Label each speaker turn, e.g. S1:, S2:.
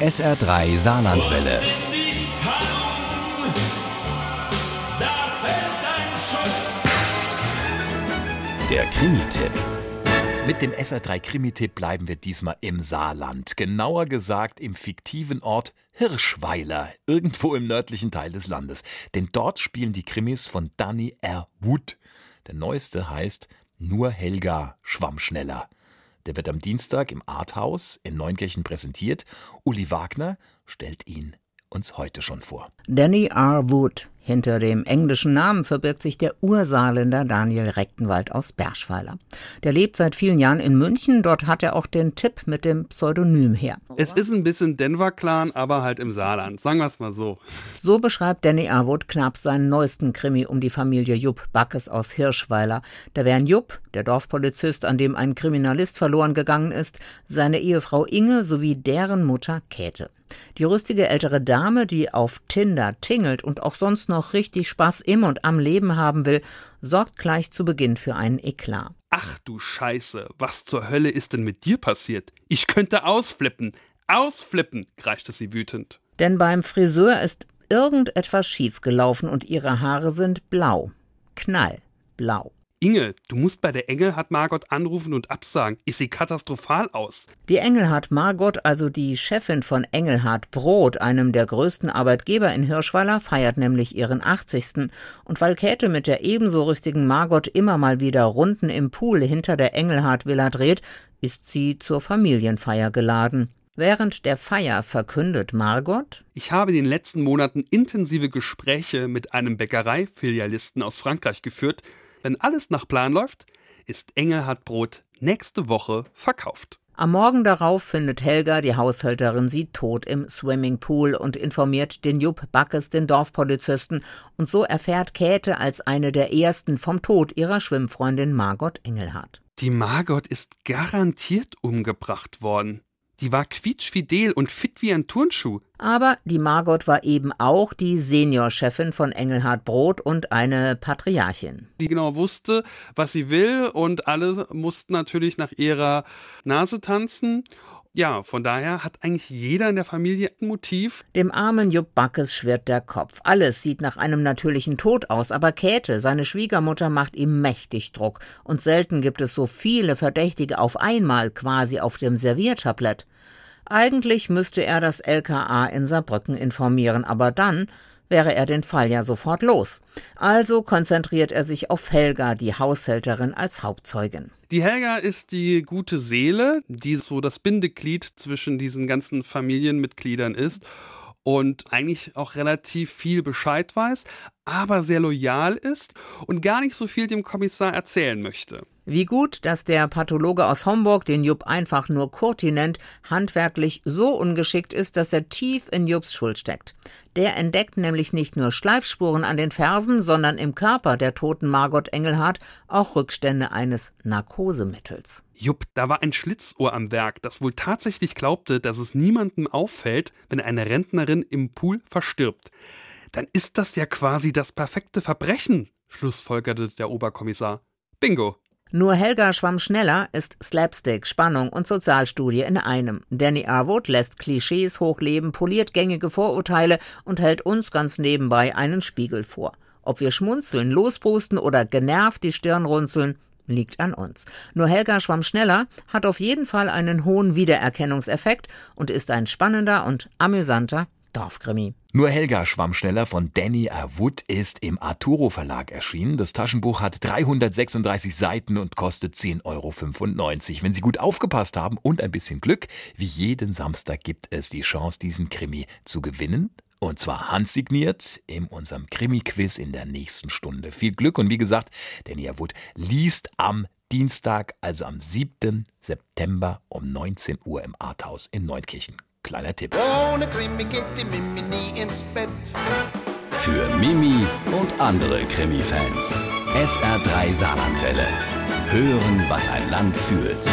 S1: SR3 Saarlandwelle. Der Krimi-Tipp. Mit dem SR3 Krimi-Tipp bleiben wir diesmal im Saarland. Genauer gesagt im fiktiven Ort Hirschweiler, irgendwo im nördlichen Teil des Landes. Denn dort spielen die Krimis von Danny R. Wood. Der neueste heißt Nur Helga schwamm schneller. Der wird am Dienstag im Arthaus in Neunkirchen präsentiert. Uli Wagner stellt ihn uns heute schon vor.
S2: Danny R. Wood. Hinter dem englischen Namen verbirgt sich der Ursaarländer Daniel Rechtenwald aus Berschweiler. Der lebt seit vielen Jahren in München. Dort hat er auch den Tipp mit dem Pseudonym her.
S3: Es ist ein bisschen Denver-Clan, aber halt im Saarland. Sagen wir es mal so.
S2: So beschreibt Danny R. Wood knapp seinen neuesten Krimi um die Familie Jupp Backes aus Hirschweiler. Da wären Jupp, der Dorfpolizist, an dem ein Kriminalist verloren gegangen ist, seine Ehefrau Inge sowie deren Mutter Käthe. Die rüstige ältere Dame, die auf Tinder tingelt und auch sonst noch richtig Spaß im und am Leben haben will, sorgt gleich zu Beginn für einen Eklat.
S3: Ach du Scheiße, was zur Hölle ist denn mit dir passiert? Ich könnte ausflippen. Ausflippen, kreischte sie wütend.
S2: Denn beim Friseur ist irgendetwas schiefgelaufen und ihre Haare sind blau. Knallblau.
S3: Inge, du musst bei der Engelhardt Margot anrufen und absagen. Ich sehe katastrophal aus.
S2: Die Engelhardt Margot, also die Chefin von Engelhardt Brot, einem der größten Arbeitgeber in Hirschweiler, feiert nämlich ihren 80. Und weil Käthe mit der ebenso rüstigen Margot immer mal wieder Runden im Pool hinter der Engelhardt Villa dreht, ist sie zur Familienfeier geladen. Während der Feier verkündet Margot
S3: Ich habe in den letzten Monaten intensive Gespräche mit einem Bäckereifilialisten aus Frankreich geführt, wenn alles nach Plan läuft, ist Engelhardt Brot nächste Woche verkauft.
S2: Am Morgen darauf findet Helga, die Haushälterin, sie tot im Swimmingpool und informiert den Jupp Backes, den Dorfpolizisten, und so erfährt Käthe als eine der ersten vom Tod ihrer Schwimmfreundin Margot Engelhardt.
S3: Die Margot ist garantiert umgebracht worden. Die war quietschfidel und fit wie ein Turnschuh.
S2: Aber die Margot war eben auch die Seniorchefin von Engelhard Brot und eine Patriarchin.
S3: Die genau wusste, was sie will und alle mussten natürlich nach ihrer Nase tanzen. Ja, von daher hat eigentlich jeder in der Familie ein Motiv.
S2: Dem armen Jupp Backes schwirrt der Kopf. Alles sieht nach einem natürlichen Tod aus, aber Käthe, seine Schwiegermutter, macht ihm mächtig Druck. Und selten gibt es so viele Verdächtige auf einmal quasi auf dem Serviertablett. Eigentlich müsste er das LKA in Saarbrücken informieren, aber dann wäre er den Fall ja sofort los. Also konzentriert er sich auf Helga, die Haushälterin, als Hauptzeugin.
S3: Die Helga ist die gute Seele, die so das Bindeglied zwischen diesen ganzen Familienmitgliedern ist und eigentlich auch relativ viel Bescheid weiß, aber sehr loyal ist und gar nicht so viel dem Kommissar erzählen möchte.
S2: Wie gut, dass der Pathologe aus Homburg, den Jupp einfach nur Kurti nennt, handwerklich so ungeschickt ist, dass er tief in Jupps Schuld steckt. Der entdeckt nämlich nicht nur Schleifspuren an den Fersen, sondern im Körper der toten Margot Engelhardt auch Rückstände eines Narkosemittels.
S3: Jupp, da war ein Schlitzohr am Werk, das wohl tatsächlich glaubte, dass es niemandem auffällt, wenn eine Rentnerin im Pool verstirbt. Dann ist das ja quasi das perfekte Verbrechen, schlussfolgerte der Oberkommissar. Bingo.
S2: Nur Helga schwamm schneller ist Slapstick, Spannung und Sozialstudie in einem. Danny Arwood lässt Klischees hochleben, poliert gängige Vorurteile und hält uns ganz nebenbei einen Spiegel vor. Ob wir schmunzeln, lospusten oder genervt die Stirn runzeln, liegt an uns. Nur Helga schwamm schneller hat auf jeden Fall einen hohen Wiedererkennungseffekt und ist ein spannender und amüsanter Dorfkrimi.
S1: Nur Helga schwamm schneller von Danny R. Wood ist im Arturo Verlag erschienen. Das Taschenbuch hat 336 Seiten und kostet 10,95 Euro. Wenn Sie gut aufgepasst haben und ein bisschen Glück, wie jeden Samstag gibt es die Chance, diesen Krimi zu gewinnen. Und zwar handsigniert in unserem Krimi-Quiz in der nächsten Stunde. Viel Glück und wie gesagt, Danny R. Wood liest am Dienstag, also am 7. September um 19 Uhr im Arthaus in Neunkirchen. Kleiner Tipp.
S4: Ohne Krimi geht die Mimi nie ins Bett.
S1: Für Mimi und andere Krimi-Fans. SR3 Saarlandwelle. Hören, was ein Land fühlt.